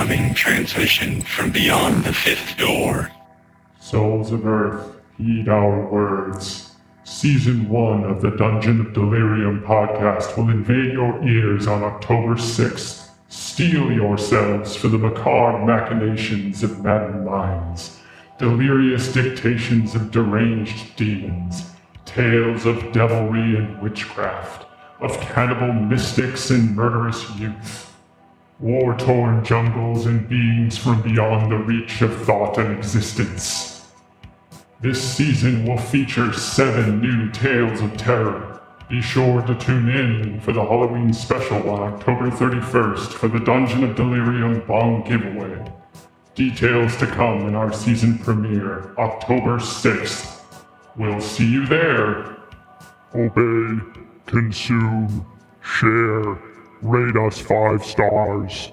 incoming transmission from beyond the fifth door. Souls of Earth, heed our words. Season 1 of the Dungeon of Delirium podcast will invade your ears on October 6th. Steel yourselves for the macabre machinations of maddened minds, delirious dictations of deranged demons, tales of devilry and witchcraft, of cannibal mystics and murderous youth, war torn jungles and beings from beyond the reach of thought and existence. This season will feature seven new tales of terror. Be sure to tune in for the Halloween special on October 31st for the Dungeon of Delirium Bong giveaway. Details to come in our season premiere, October 6th. We'll see you there. Obey, consume, share, rate us five stars.